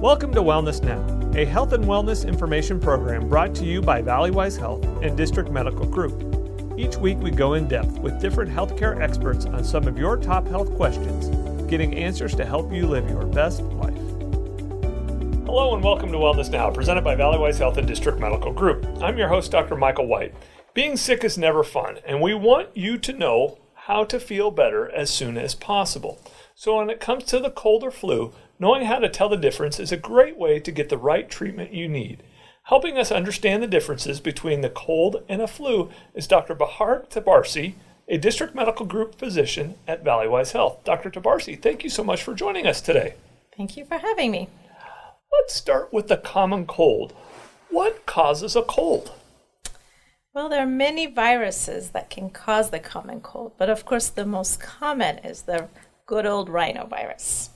Welcome to Wellness Now, a health and wellness information program brought to you by Valleywise Health and District Medical Group. Each week we go in depth with different healthcare experts on some of your top health questions, getting answers to help you live your best life. Hello and welcome to Wellness Now, presented by Valleywise Health and District Medical Group. I'm your host, Dr. Michael White. Being sick is never fun, and we want you to know how to feel better as soon as possible. So, when it comes to the cold or flu, knowing how to tell the difference is a great way to get the right treatment you need. Helping us understand the differences between the cold and a flu is Dr. Bahar Tabarsi, a district medical group physician at Valleywise Health. Dr. Tabarsi, thank you so much for joining us today. Thank you for having me. Let's start with the common cold. What causes a cold? Well, there are many viruses that can cause the common cold, but of course, the most common is the good old rhinovirus.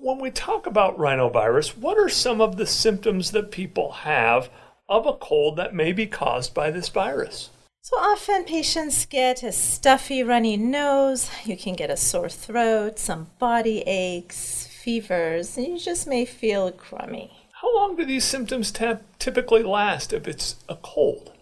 When we talk about rhinovirus, what are some of the symptoms that people have of a cold that may be caused by this virus? So often patients get a stuffy, runny nose, you can get a sore throat, some body aches, fevers, and you just may feel crummy. How long do these symptoms t- typically last if it's a cold?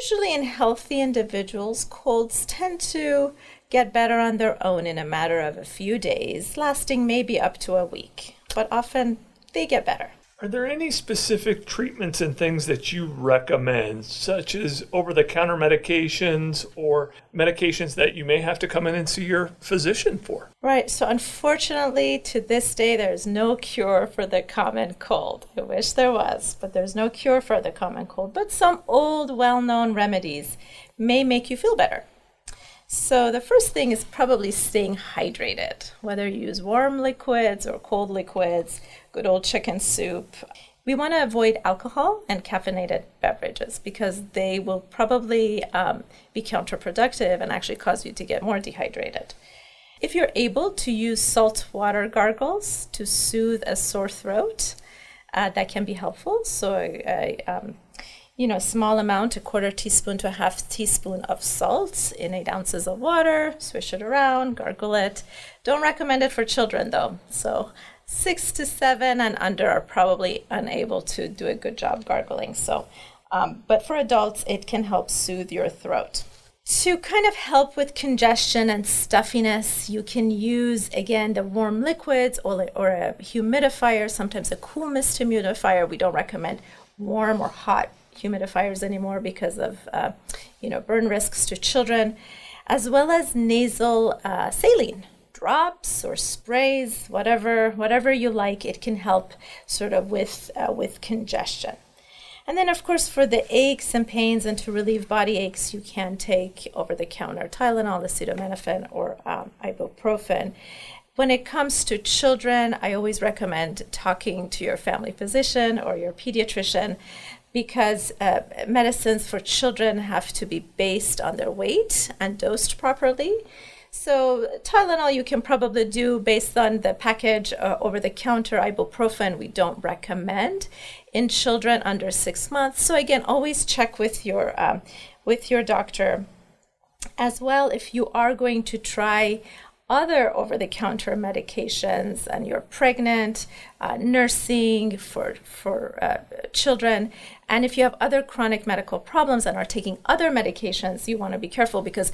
Usually, in healthy individuals, colds tend to get better on their own in a matter of a few days, lasting maybe up to a week, but often they get better. Are there any specific treatments and things that you recommend, such as over the counter medications or medications that you may have to come in and see your physician for? Right. So, unfortunately, to this day, there's no cure for the common cold. I wish there was, but there's no cure for the common cold. But some old, well known remedies may make you feel better. So, the first thing is probably staying hydrated, whether you use warm liquids or cold liquids, good old chicken soup. We want to avoid alcohol and caffeinated beverages because they will probably um, be counterproductive and actually cause you to get more dehydrated. If you're able to use salt water gargles to soothe a sore throat, uh, that can be helpful. So, uh, um, you know, small amount, a quarter teaspoon to a half teaspoon of salt in eight ounces of water, swish it around, gargle it. Don't recommend it for children though. So six to seven and under are probably unable to do a good job gargling. So, um, but for adults, it can help soothe your throat. To kind of help with congestion and stuffiness, you can use again the warm liquids or, or a humidifier, sometimes a cool mist humidifier. We don't recommend warm or hot humidifiers anymore because of uh, you know burn risks to children, as well as nasal uh, saline drops or sprays, whatever whatever you like. It can help sort of with uh, with congestion. And then, of course, for the aches and pains and to relieve body aches, you can take over the counter Tylenol, acetaminophen, or um, ibuprofen. When it comes to children, I always recommend talking to your family physician or your pediatrician because uh, medicines for children have to be based on their weight and dosed properly. So, Tylenol you can probably do based on the package uh, over the counter. Ibuprofen we don't recommend in children under six months. So, again, always check with your, um, with your doctor. As well, if you are going to try other over the counter medications and you're pregnant, uh, nursing for, for uh, children, and if you have other chronic medical problems and are taking other medications, you want to be careful because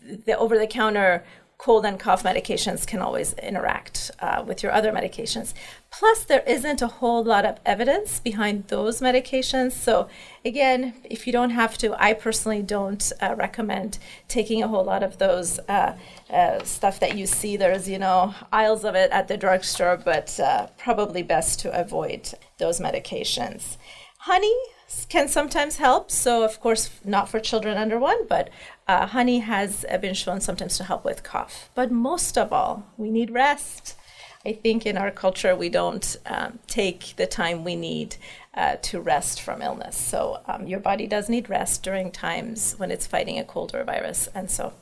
the over the counter cold and cough medications can always interact uh, with your other medications. Plus, there isn't a whole lot of evidence behind those medications. So, again, if you don't have to, I personally don't uh, recommend taking a whole lot of those uh, uh stuff that you see. There's, you know, aisles of it at the drugstore, but uh, probably best to avoid those medications. Honey can sometimes help. So, of course, not for children under one, but uh, honey has been shown sometimes to help with cough. But most of all, we need rest. I think in our culture, we don't um, take the time we need uh, to rest from illness. So, um, your body does need rest during times when it's fighting a cold or a virus. And so,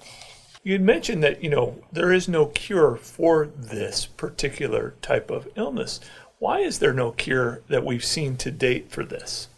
you mentioned that you know there is no cure for this particular type of illness. Why is there no cure that we've seen to date for this?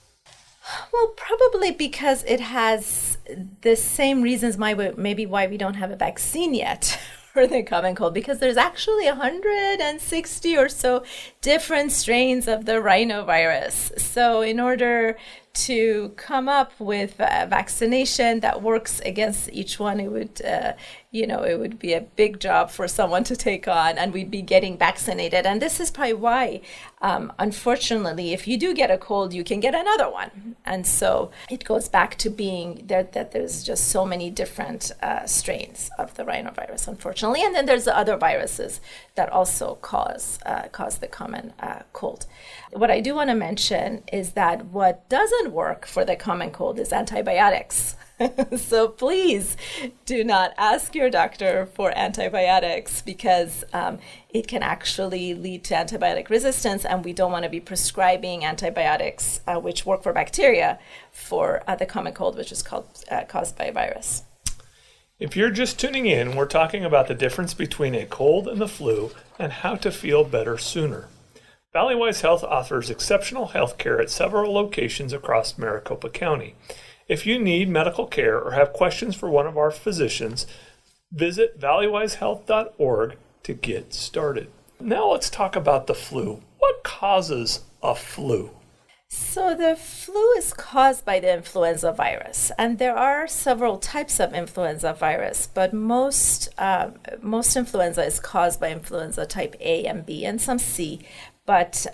Well, probably because it has the same reasons we, maybe why we don't have a vaccine yet, for the common cold because there's actually 160 or so different strains of the rhinovirus. So, in order to come up with a vaccination that works against each one, it would, uh, you know, it would be a big job for someone to take on, and we'd be getting vaccinated. And this is probably why, um, unfortunately, if you do get a cold, you can get another one. And so it goes back to being there that there's just so many different uh, strains of the rhinovirus, unfortunately. And then there's the other viruses that also cause uh, cause the common uh, cold. What I do want to mention is that what doesn't work for the common cold is antibiotics. so please do not ask your doctor for antibiotics because um, it can actually lead to antibiotic resistance, and we don't want to be prescribing antibiotics uh, which work for bacteria for uh, the common cold, which is called, uh, caused by a virus. If you're just tuning in, we're talking about the difference between a cold and the flu and how to feel better sooner. Valleywise Health offers exceptional health care at several locations across Maricopa County. If you need medical care or have questions for one of our physicians, visit valleywisehealth.org to get started. Now let's talk about the flu. What causes a flu? So, the flu is caused by the influenza virus, and there are several types of influenza virus, but most, uh, most influenza is caused by influenza type A and B and some C. But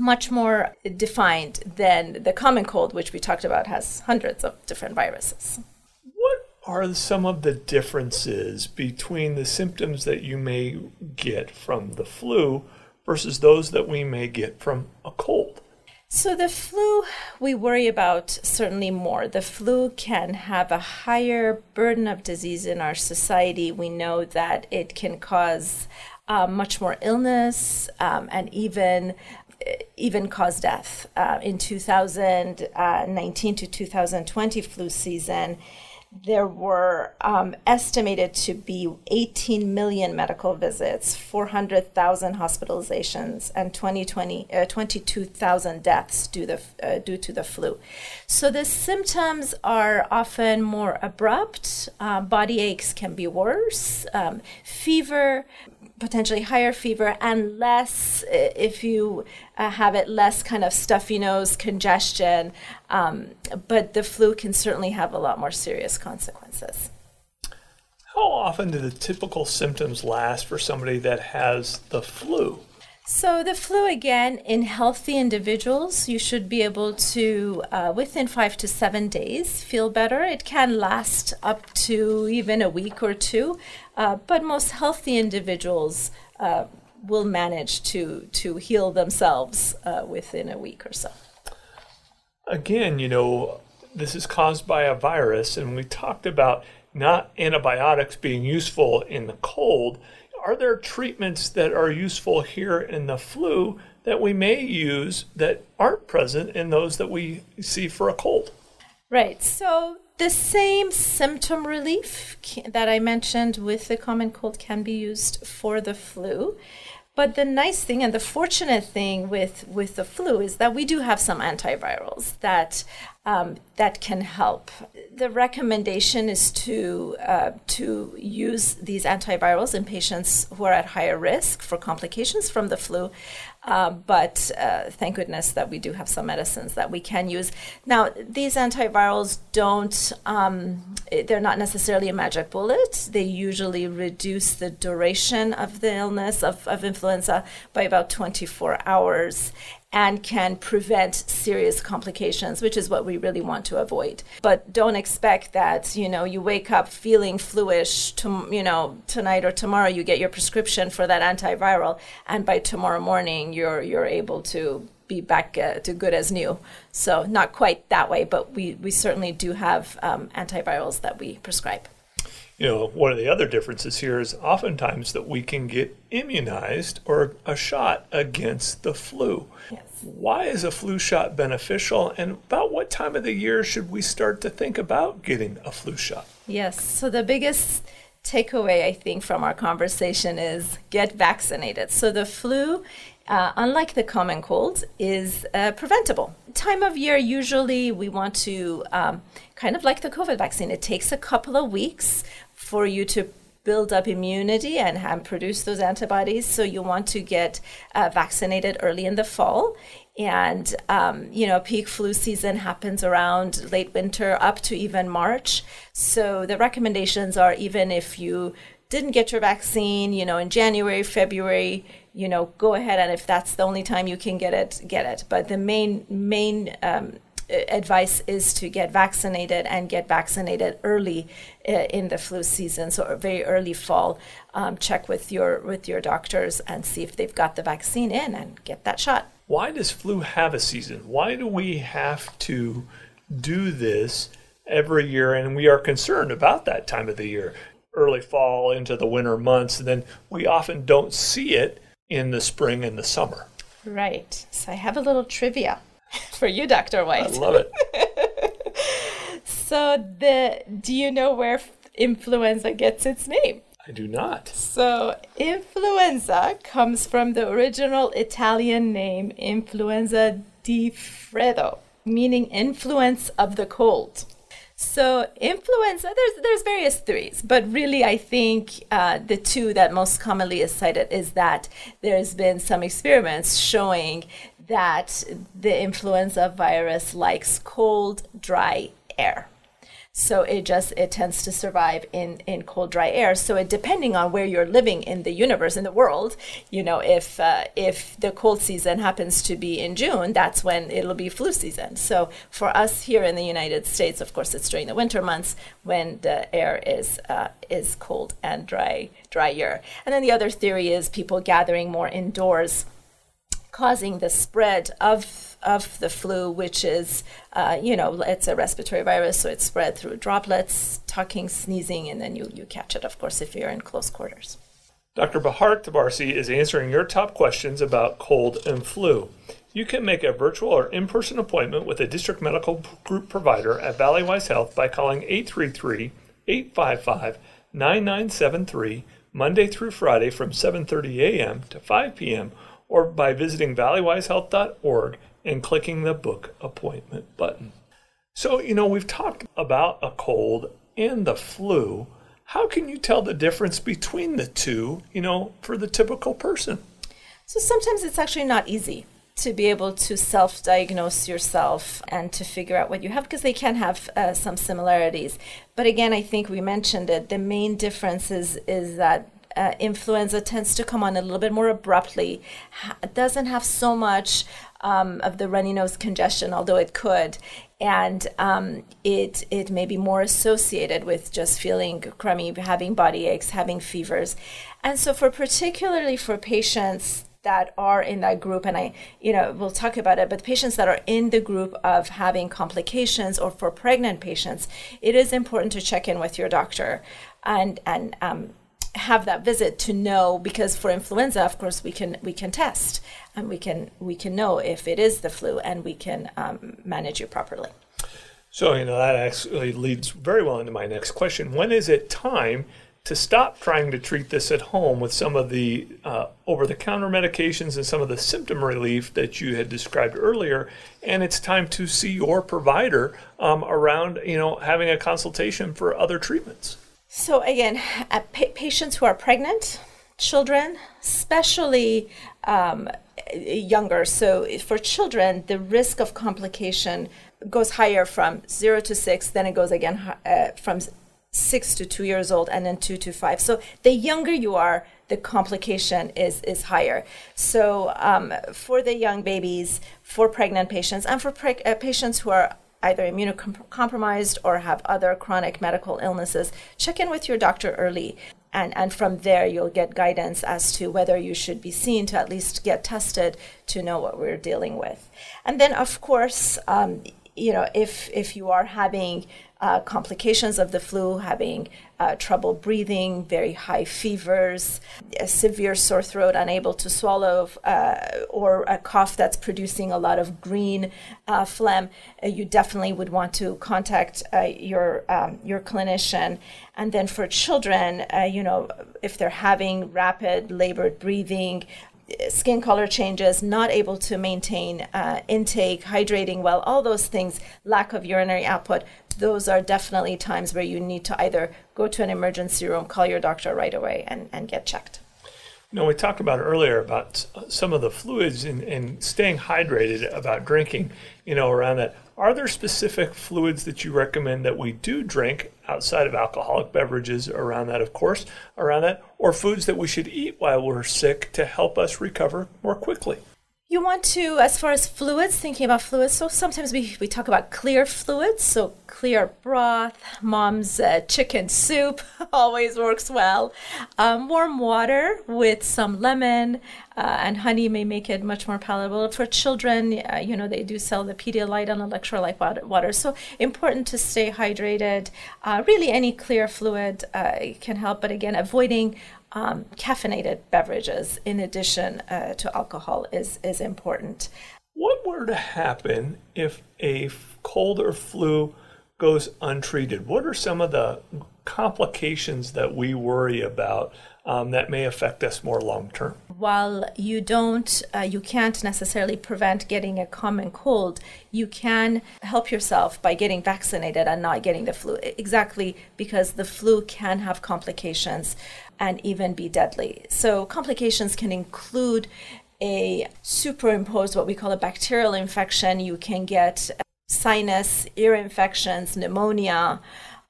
much more defined than the common cold, which we talked about has hundreds of different viruses. What are some of the differences between the symptoms that you may get from the flu versus those that we may get from a cold? So, the flu we worry about certainly more. The flu can have a higher burden of disease in our society. We know that it can cause uh, much more illness um, and even even cause death. Uh, in 2019 to 2020 flu season, there were um, estimated to be 18 million medical visits, 400,000 hospitalizations, and 2020, uh, 22,000 deaths due, the, uh, due to the flu. So the symptoms are often more abrupt. Uh, body aches can be worse. Um, fever, potentially higher fever and less if you uh, have it less kind of stuffy nose congestion um, but the flu can certainly have a lot more serious consequences. How often do the typical symptoms last for somebody that has the flu so, the flu again, in healthy individuals, you should be able to, uh, within five to seven days, feel better. It can last up to even a week or two, uh, but most healthy individuals uh, will manage to, to heal themselves uh, within a week or so. Again, you know, this is caused by a virus, and we talked about not antibiotics being useful in the cold are there treatments that are useful here in the flu that we may use that aren't present in those that we see for a cold? Right. So the same symptom relief that I mentioned with the common cold can be used for the flu. But the nice thing and the fortunate thing with, with the flu is that we do have some antivirals that um, that can help. The recommendation is to uh, to use these antivirals in patients who are at higher risk for complications from the flu. Uh, but uh, thank goodness that we do have some medicines that we can use. Now, these antivirals don't, um, they're not necessarily a magic bullet. They usually reduce the duration of the illness of, of influenza by about 24 hours and can prevent serious complications, which is what we really want to avoid. But don't expect that, you know, you wake up feeling fluish, to, you know, tonight or tomorrow you get your prescription for that antiviral, and by tomorrow morning you're you're able to be back uh, to good as new. So not quite that way, but we, we certainly do have um, antivirals that we prescribe you know, one of the other differences here is oftentimes that we can get immunized or a shot against the flu. Yes. Why is a flu shot beneficial, and about what time of the year should we start to think about getting a flu shot? Yes. So the biggest takeaway I think from our conversation is get vaccinated. So the flu uh, unlike the common cold, is uh, preventable. Time of year, usually we want to, um, kind of like the COVID vaccine, it takes a couple of weeks for you to build up immunity and, and produce those antibodies. So you want to get uh, vaccinated early in the fall. And, um, you know, peak flu season happens around late winter up to even March. So the recommendations are even if you didn't get your vaccine, you know, in January, February, you know, go ahead and if that's the only time you can get it, get it. But the main main um, advice is to get vaccinated and get vaccinated early uh, in the flu season, so very early fall. Um, check with your with your doctors and see if they've got the vaccine in and get that shot. Why does flu have a season? Why do we have to do this every year? And we are concerned about that time of the year, early fall into the winter months. And then we often don't see it in the spring and the summer. Right. So I have a little trivia for you, Dr. White. I love it. so the do you know where influenza gets its name? I do not. So influenza comes from the original Italian name influenza di freddo, meaning influence of the cold. So influenza, there's there's various theories, but really I think uh, the two that most commonly is cited is that there's been some experiments showing that the influenza virus likes cold, dry air. So it just it tends to survive in in cold, dry air. So it depending on where you're living in the universe in the world, you know, if uh, if the cold season happens to be in June, that's when it'll be flu season. So for us here in the United States, of course, it's during the winter months when the air is uh, is cold and dry, drier. And then the other theory is people gathering more indoors causing the spread of of the flu, which is, uh, you know, it's a respiratory virus, so it's spread through droplets, talking, sneezing, and then you, you catch it, of course, if you're in close quarters. Dr. Bahar Tabarsi is answering your top questions about cold and flu. You can make a virtual or in person appointment with a district medical group provider at Valleywise Health by calling 833 855 9973 Monday through Friday from 7:30 a.m. to 5 p.m or by visiting valleywisehealth.org and clicking the book appointment button. So, you know, we've talked about a cold and the flu. How can you tell the difference between the two, you know, for the typical person? So sometimes it's actually not easy to be able to self diagnose yourself and to figure out what you have because they can have uh, some similarities. But again, I think we mentioned it. The main difference is, is that uh, influenza tends to come on a little bit more abruptly. It doesn't have so much um, of the runny nose congestion, although it could, and um, it it may be more associated with just feeling crummy, having body aches, having fevers, and so for particularly for patients that are in that group and i you know we'll talk about it but patients that are in the group of having complications or for pregnant patients it is important to check in with your doctor and and um, have that visit to know because for influenza of course we can we can test and we can we can know if it is the flu and we can um, manage you properly. So you know that actually leads very well into my next question. When is it time to stop trying to treat this at home with some of the uh, over-the-counter medications and some of the symptom relief that you had described earlier? And it's time to see your provider um, around you know having a consultation for other treatments so again, pa- patients who are pregnant, children, especially um, younger. So for children, the risk of complication goes higher from zero to six. Then it goes again uh, from six to two years old, and then two to five. So the younger you are, the complication is is higher. So um, for the young babies, for pregnant patients, and for pre- uh, patients who are either immunocompromised or have other chronic medical illnesses, check in with your doctor early. And, and from there, you'll get guidance as to whether you should be seen to at least get tested to know what we're dealing with. And then, of course, um, you know, if, if you are having uh, complications of the flu, having uh, trouble breathing, very high fevers, a severe sore throat, unable to swallow, uh, or a cough that's producing a lot of green uh, phlegm, uh, you definitely would want to contact uh, your um, your clinician. And then for children, you know, if they're having rapid labored breathing, skin color changes, not able to maintain uh, intake, hydrating well, all those things, lack of urinary output, those are definitely times where you need to either go to an emergency room, call your doctor right away, and, and get checked. You know, we talked about earlier about some of the fluids and, and staying hydrated, about drinking, you know, around that. Are there specific fluids that you recommend that we do drink outside of alcoholic beverages around that, of course, around that, or foods that we should eat while we're sick to help us recover more quickly? You want to, as far as fluids, thinking about fluids, so sometimes we, we talk about clear fluids. So, clear broth, mom's uh, chicken soup always works well. Um, warm water with some lemon uh, and honey may make it much more palatable. For children, uh, you know, they do sell the Pedialyte and electrolyte water. water. So, important to stay hydrated. Uh, really, any clear fluid uh, can help, but again, avoiding um, caffeinated beverages in addition uh, to alcohol is, is important. What were to happen if a cold or flu goes untreated? What are some of the complications that we worry about um, that may affect us more long term? While you don't, uh, you can't necessarily prevent getting a common cold, you can help yourself by getting vaccinated and not getting the flu. Exactly because the flu can have complications and even be deadly. So, complications can include a superimposed, what we call a bacterial infection. You can get sinus, ear infections, pneumonia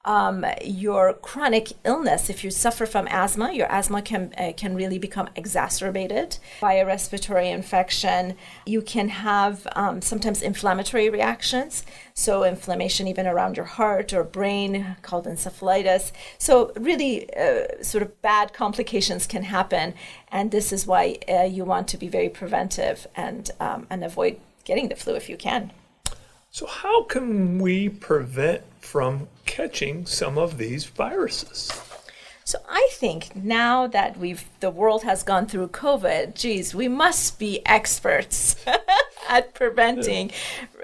um, your chronic illness, if you suffer from asthma, your asthma can uh, can really become exacerbated by a respiratory infection. You can have um, sometimes inflammatory reactions, so inflammation even around your heart or brain, called encephalitis. So really, uh, sort of bad complications can happen, and this is why uh, you want to be very preventive and um, and avoid getting the flu if you can. So, how can we prevent from catching some of these viruses? So I think now that we've the world has gone through COVID, geez, we must be experts at preventing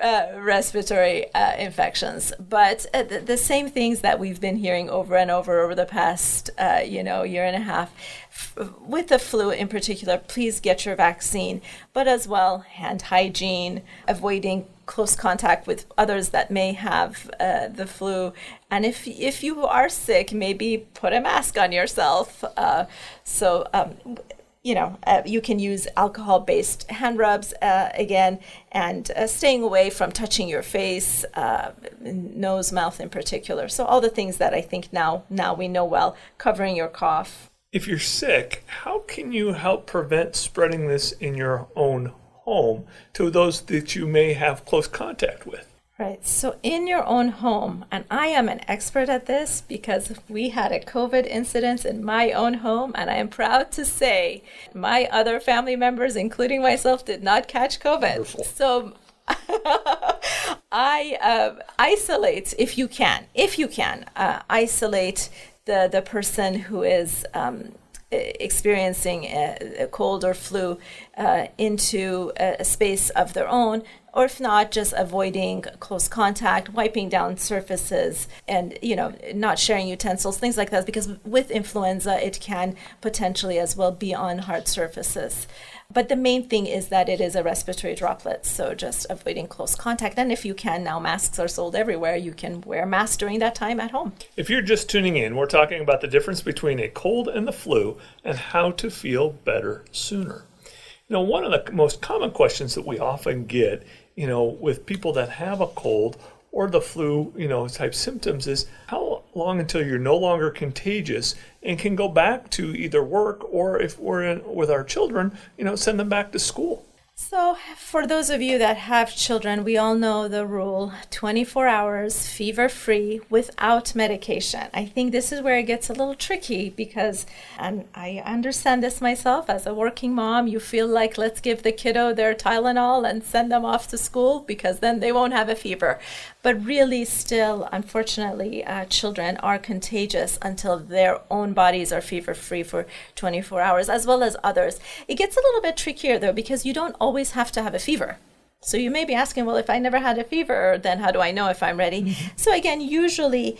uh, respiratory uh, infections. But uh, the, the, same things that we've been hearing over and over over the past, uh, you know, year and a half, f- with the flu in particular. Please get your vaccine, but as well hand hygiene, avoiding close contact with others that may have uh, the flu. And if if you are sick, maybe put a mask on yourself. Uh, so. Um, you know, uh, you can use alcohol-based hand rubs uh, again, and uh, staying away from touching your face, uh, nose, mouth in particular. So all the things that I think now now we know well, covering your cough. If you're sick, how can you help prevent spreading this in your own home to those that you may have close contact with. Right. So, in your own home, and I am an expert at this because we had a COVID incident in my own home, and I am proud to say my other family members, including myself, did not catch COVID. Wonderful. So, I uh, isolate if you can, if you can, uh, isolate the the person who is. Um, experiencing a, a, cold or flu uh, into a, a, space of their own, or if not, just avoiding close contact, wiping down surfaces, and you know, not sharing utensils, things like that. Because with influenza, it can potentially as well be on hard surfaces. But the main thing is that it is a respiratory droplet, so just avoiding close contact. And if you can, now masks are sold everywhere. You can wear a mask during that time at home. If you're just tuning in, we're talking about the difference between a cold and the flu and how to feel better sooner. You know, one of the most common questions that we often get, you know, with people that have a cold or the flu, you know, type symptoms is how long until you're no longer contagious and can go back to either work or if we're in, with our children, you know, send them back to school. So, for those of you that have children, we all know the rule 24 hours fever free without medication. I think this is where it gets a little tricky because, and I understand this myself as a working mom, you feel like let's give the kiddo their Tylenol and send them off to school because then they won't have a fever. But really, still, unfortunately, uh, children are contagious until their own bodies are fever free for 24 hours, as well as others. It gets a little bit trickier though, because you don't always have to have a fever. So you may be asking, well, if I never had a fever, then how do I know if I'm ready? Mm-hmm. So again, usually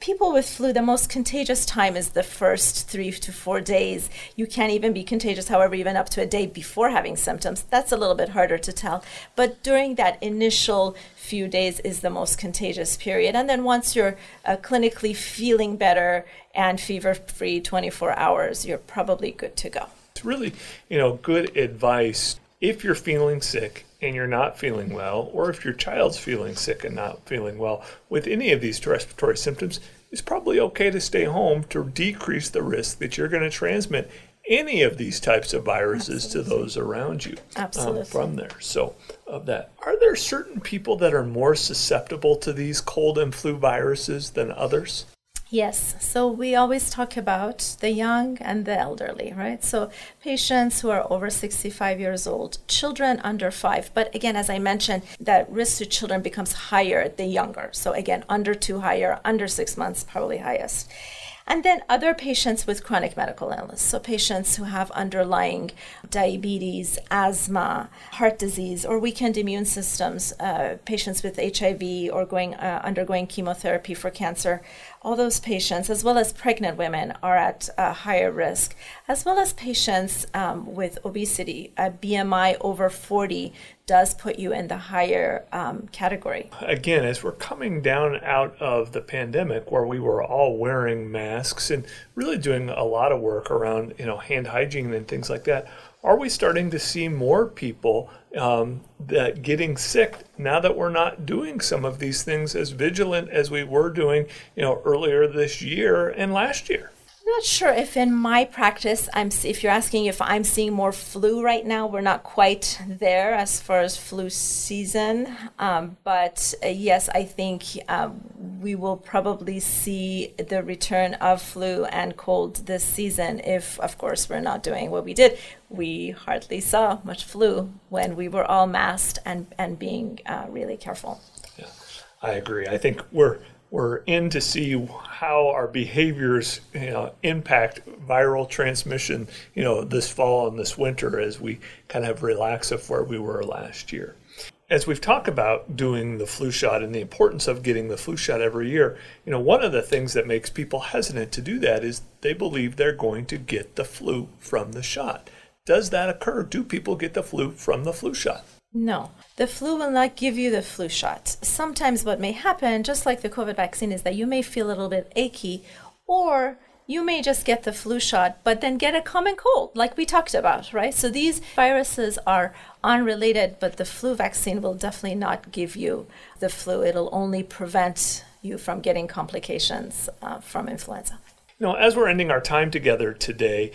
people with flu, the most contagious time is the first three to four days. You can't even be contagious, however, even up to a day before having symptoms. That's a little bit harder to tell. But during that initial few days is the most contagious period. And then once you're uh, clinically feeling better and fever free 24 hours, you're probably good to go. It's really, you know, good advice if you're feeling sick and you're not feeling well, or if your child's feeling sick and not feeling well with any of these respiratory symptoms, it's probably okay to stay home to decrease the risk that you're going to transmit any of these types of viruses Absolutely. to those around you um, from there. So, of that, are there certain people that are more susceptible to these cold and flu viruses than others? Yes, so we always talk about the young and the elderly, right? So patients who are over 65 years old, children under five. But again, as I mentioned, that risk to children becomes higher the younger. So again, under two higher, under six months, probably highest. And then other patients with chronic medical illness. So patients who have underlying diabetes, asthma, heart disease, or weakened immune systems, uh, patients with HIV or going uh, undergoing chemotherapy for cancer all those patients, as well as pregnant women, are at higher risk, as well as patients um, with obesity. A BMI over 40 does put you in the higher um, category. Again, as we're coming down out of the pandemic, where we were all wearing masks and really doing a lot of work around, you know, hand hygiene and things like that are we starting to see more people um, that getting sick now that we're not doing some of these things as vigilant as we were doing, you know, earlier this year and last year? Not sure if in my practice I'm if you're asking if I'm seeing more flu right now we're not quite there as far as flu season. Um, but uh, yes I think um, we will probably see the return of flu and cold this season if of course we're not doing what we did. We hardly saw much flu when we were all masked and and being uh, really careful. Yeah I agree. I think we're we're in to see how our behaviors you know, impact viral transmission, you know, this fall and this winter as we kind of relax of where we were last year. As we've talked about doing the flu shot and the importance of getting the flu shot every year, you know, one of the things that makes people hesitant to do that is they believe they're going to get the flu from the shot. Does that occur? Do people get the flu from the flu shot? No, the flu will not give you the flu shot. Sometimes what may happen, just like the COVID vaccine, is that you may feel a little bit achy or you may just get the flu shot, but then get a common cold, like we talked about, right? So these viruses are unrelated, but the flu vaccine will definitely not give you the flu. It'll only prevent you from getting complications uh, from influenza. Know, as we're ending our time together today,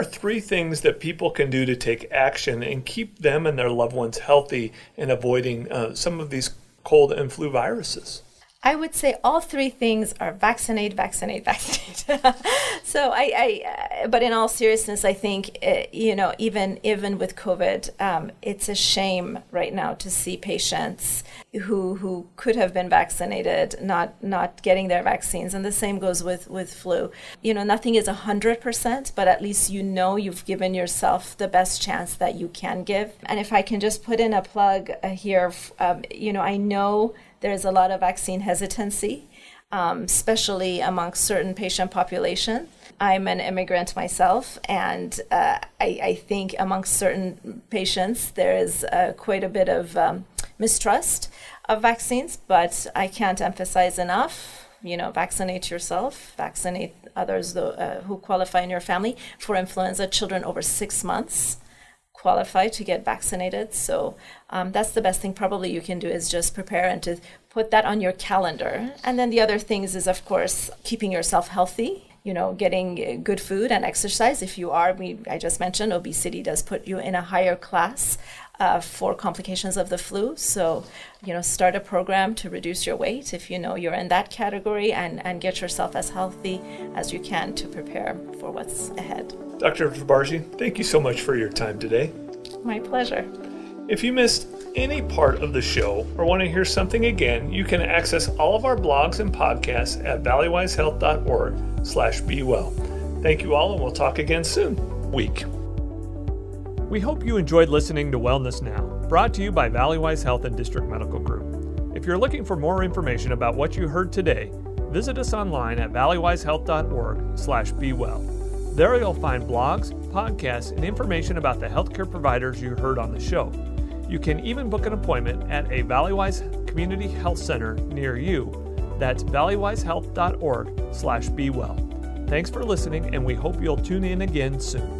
are three things that people can do to take action and keep them and their loved ones healthy and avoiding uh, some of these cold and flu viruses? I would say all three things are vaccinate, vaccinate, vaccinate. so I, I uh, but in all seriousness, I think uh, you know even even with COVID, um, it's a shame right now to see patients who who could have been vaccinated not not getting their vaccines, and the same goes with with flu. You know, nothing is hundred percent, but at least you know you've given yourself the best chance that you can give. And if I can just put in a plug uh, here, um, you know, I know there's a lot of vaccine hesitancy, um, especially amongst certain patient population. I'm an immigrant myself, and uh, I, I, think amongst certain patients there is uh, quite a bit of um, mistrust of vaccines. But I can't emphasize enough. You know, vaccinate yourself, vaccinate others uh, who qualify in your family for influenza. Children over six months qualify to get vaccinated. So um, that's the best thing probably you can do is just prepare and to put that on your calendar. And then the other things is, of course, keeping yourself healthy. You know, getting good food and exercise. If you are, we, I just mentioned, obesity does put you in a higher class uh, for complications of the flu. So, you know, start a program to reduce your weight if you know you're in that category and, and get yourself as healthy as you can to prepare for what's ahead. Dr. Tabarsi, thank you so much for your time today. My pleasure. If you missed any part of the show or want to hear something again, you can access all of our blogs and podcasts at valleywisehealth.org slash be well. Thank you all, and we'll talk again soon. Week. We hope you enjoyed listening to Wellness Now, brought to you by Valleywise Health and District Medical Group. If you're looking for more information about what you heard today, visit us online at valleywisehealth.org slash bewell. There you'll find blogs, podcasts, and information about the healthcare providers you heard on the show. You can even book an appointment at a Valleywise Community Health Center near you. That's valleywisehealth.org slash bewell. Thanks for listening, and we hope you'll tune in again soon.